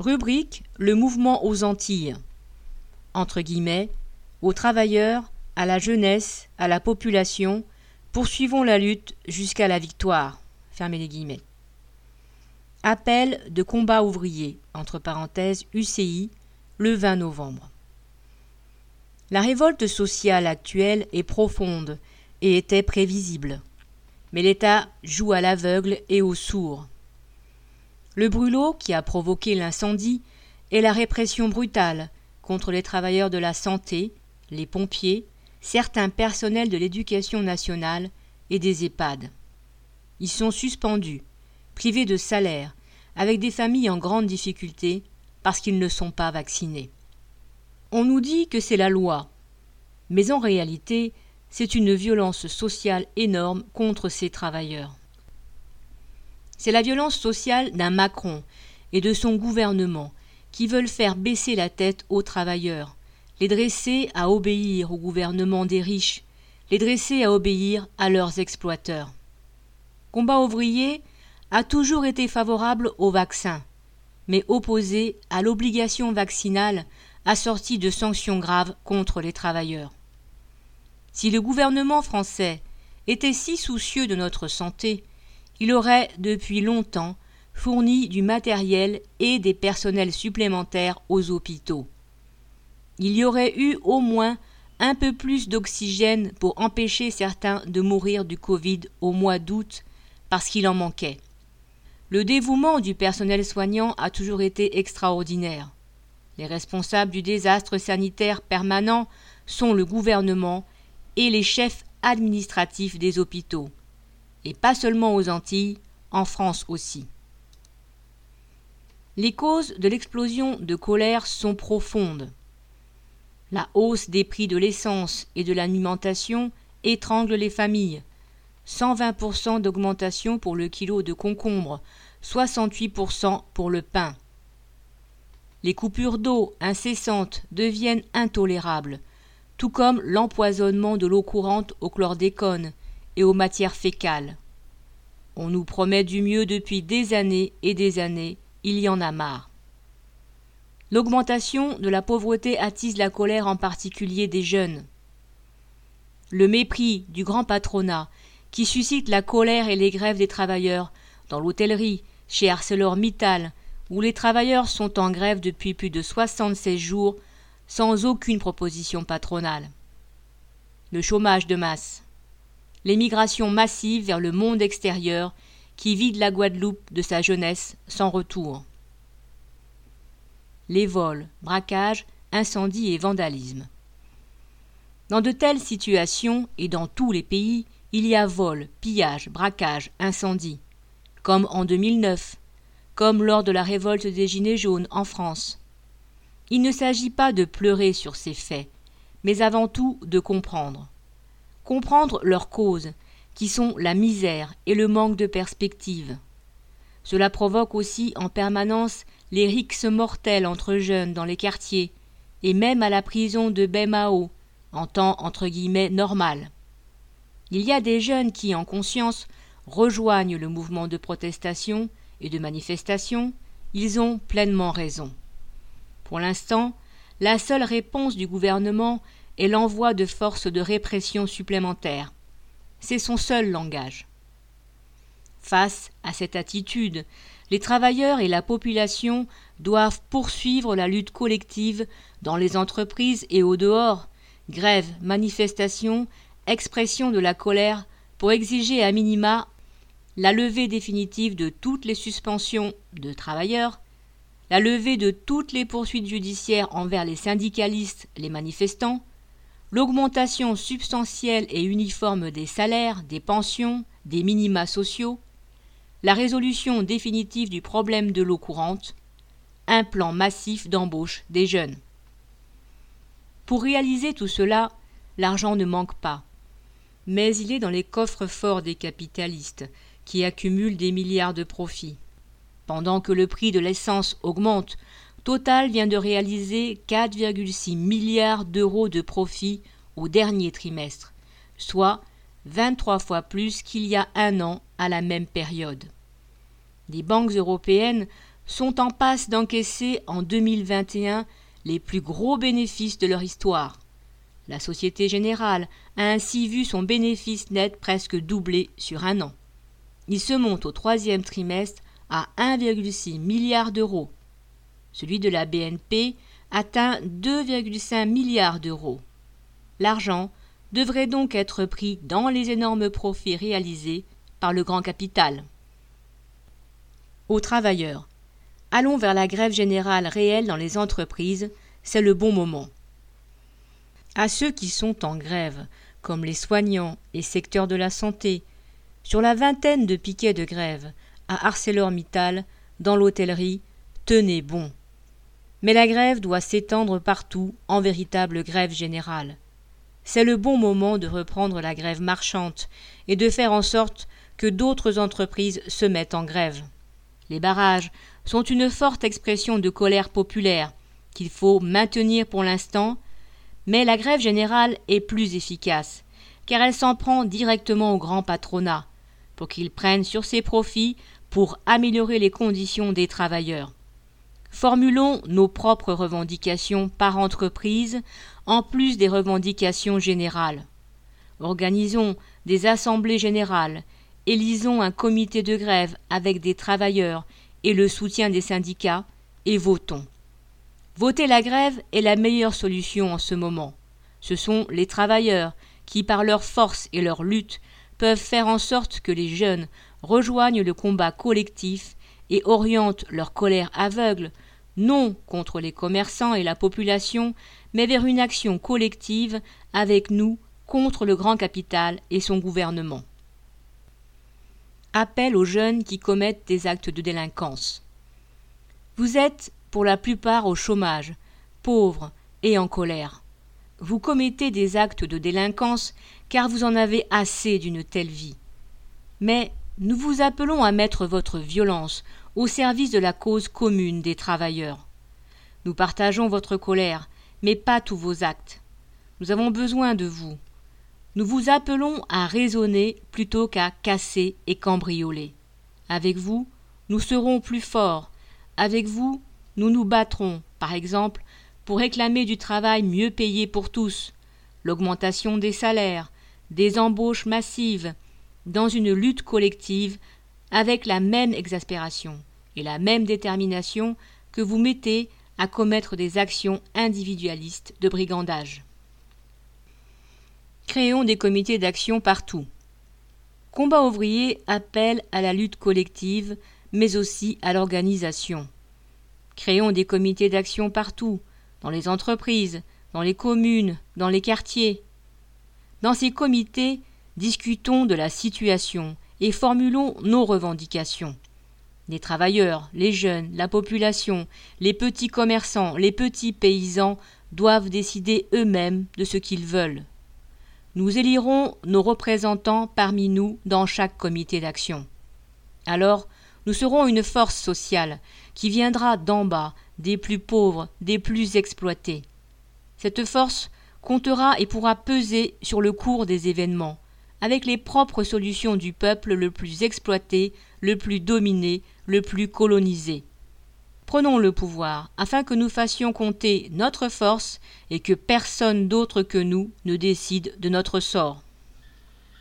Rubrique Le mouvement aux Antilles. Entre guillemets, aux travailleurs, à la jeunesse, à la population, poursuivons la lutte jusqu'à la victoire. Fermez les guillemets. Appel de combat ouvrier, entre parenthèses UCI, le 20 novembre. La révolte sociale actuelle est profonde et était prévisible. Mais l'État joue à l'aveugle et au sourd. Le brûlot qui a provoqué l'incendie est la répression brutale contre les travailleurs de la santé, les pompiers, certains personnels de l'éducation nationale et des EHPAD. Ils sont suspendus, privés de salaire, avec des familles en grande difficulté parce qu'ils ne sont pas vaccinés. On nous dit que c'est la loi, mais en réalité, c'est une violence sociale énorme contre ces travailleurs. C'est la violence sociale d'un Macron et de son gouvernement qui veulent faire baisser la tête aux travailleurs, les dresser à obéir au gouvernement des riches, les dresser à obéir à leurs exploiteurs. Combat ouvrier a toujours été favorable au vaccin, mais opposé à l'obligation vaccinale assortie de sanctions graves contre les travailleurs. Si le gouvernement français était si soucieux de notre santé, il aurait depuis longtemps fourni du matériel et des personnels supplémentaires aux hôpitaux. Il y aurait eu au moins un peu plus d'oxygène pour empêcher certains de mourir du Covid au mois d'août parce qu'il en manquait. Le dévouement du personnel soignant a toujours été extraordinaire. Les responsables du désastre sanitaire permanent sont le gouvernement et les chefs administratifs des hôpitaux et pas seulement aux Antilles, en France aussi. Les causes de l'explosion de colère sont profondes. La hausse des prix de l'essence et de l'alimentation étrangle les familles. 120% d'augmentation pour le kilo de concombre, 68% pour le pain. Les coupures d'eau incessantes deviennent intolérables, tout comme l'empoisonnement de l'eau courante au chlordécone, et aux matières fécales. On nous promet du mieux depuis des années et des années, il y en a marre. L'augmentation de la pauvreté attise la colère en particulier des jeunes. Le mépris du grand patronat, qui suscite la colère et les grèves des travailleurs, dans l'hôtellerie, chez ArcelorMittal, où les travailleurs sont en grève depuis plus de 76 jours sans aucune proposition patronale. Le chômage de masse l'émigration massive vers le monde extérieur qui vide la Guadeloupe de sa jeunesse sans retour. Les vols, braquages, incendies et vandalismes. Dans de telles situations, et dans tous les pays, il y a vol, pillage, braquage, incendie, comme en 2009, comme lors de la révolte des Gilets jaunes en France. Il ne s'agit pas de pleurer sur ces faits, mais avant tout de comprendre comprendre leurs causes, qui sont la misère et le manque de perspective. Cela provoque aussi en permanence les rixes mortelles entre jeunes dans les quartiers, et même à la prison de Bemao, en temps entre guillemets normal. Il y a des jeunes qui, en conscience, rejoignent le mouvement de protestation et de manifestation, ils ont pleinement raison. Pour l'instant, la seule réponse du gouvernement et l'envoi de forces de répression supplémentaires. C'est son seul langage. Face à cette attitude, les travailleurs et la population doivent poursuivre la lutte collective dans les entreprises et au dehors, grève, manifestation, expression de la colère pour exiger à minima la levée définitive de toutes les suspensions de travailleurs, la levée de toutes les poursuites judiciaires envers les syndicalistes, les manifestants, l'augmentation substantielle et uniforme des salaires, des pensions, des minima sociaux, la résolution définitive du problème de l'eau courante, un plan massif d'embauche des jeunes. Pour réaliser tout cela, l'argent ne manque pas, mais il est dans les coffres forts des capitalistes, qui accumulent des milliards de profits. Pendant que le prix de l'essence augmente Total vient de réaliser 4,6 milliards d'euros de profit au dernier trimestre, soit 23 fois plus qu'il y a un an à la même période. Les banques européennes sont en passe d'encaisser en 2021 les plus gros bénéfices de leur histoire. La Société Générale a ainsi vu son bénéfice net presque doubler sur un an. Il se monte au troisième trimestre à 1,6 milliard d'euros. Celui de la BNP atteint 2,5 milliards d'euros. L'argent devrait donc être pris dans les énormes profits réalisés par le grand capital. Aux travailleurs. Allons vers la grève générale réelle dans les entreprises, c'est le bon moment. À ceux qui sont en grève, comme les soignants et secteurs de la santé, sur la vingtaine de piquets de grève à ArcelorMittal, dans l'hôtellerie, tenez bon. Mais la grève doit s'étendre partout en véritable grève générale. C'est le bon moment de reprendre la grève marchande et de faire en sorte que d'autres entreprises se mettent en grève. Les barrages sont une forte expression de colère populaire qu'il faut maintenir pour l'instant, mais la grève générale est plus efficace, car elle s'en prend directement au grand patronat, pour qu'il prenne sur ses profits pour améliorer les conditions des travailleurs. Formulons nos propres revendications par entreprise, en plus des revendications générales. Organisons des assemblées générales, élisons un comité de grève avec des travailleurs et le soutien des syndicats, et votons. Voter la grève est la meilleure solution en ce moment. Ce sont les travailleurs qui, par leur force et leur lutte, peuvent faire en sorte que les jeunes rejoignent le combat collectif et orientent leur colère aveugle non contre les commerçants et la population, mais vers une action collective avec nous contre le grand capital et son gouvernement. Appel aux jeunes qui commettent des actes de délinquance. Vous êtes pour la plupart au chômage, pauvres et en colère. Vous commettez des actes de délinquance car vous en avez assez d'une telle vie. Mais nous vous appelons à mettre votre violence au service de la cause commune des travailleurs. Nous partageons votre colère, mais pas tous vos actes. Nous avons besoin de vous. Nous vous appelons à raisonner plutôt qu'à casser et cambrioler. Avec vous, nous serons plus forts. Avec vous, nous nous battrons, par exemple, pour réclamer du travail mieux payé pour tous, l'augmentation des salaires, des embauches massives, dans une lutte collective avec la même exaspération et la même détermination que vous mettez à commettre des actions individualistes de brigandage. Créons des comités d'action partout. Combat ouvrier appelle à la lutte collective, mais aussi à l'organisation. Créons des comités d'action partout, dans les entreprises, dans les communes, dans les quartiers. Dans ces comités, discutons de la situation et formulons nos revendications. Les travailleurs, les jeunes, la population, les petits commerçants, les petits paysans doivent décider eux-mêmes de ce qu'ils veulent. Nous élirons nos représentants parmi nous dans chaque comité d'action. Alors, nous serons une force sociale qui viendra d'en bas, des plus pauvres, des plus exploités. Cette force comptera et pourra peser sur le cours des événements, avec les propres solutions du peuple le plus exploité, le plus dominé, le plus colonisé. Prenons le pouvoir, afin que nous fassions compter notre force et que personne d'autre que nous ne décide de notre sort.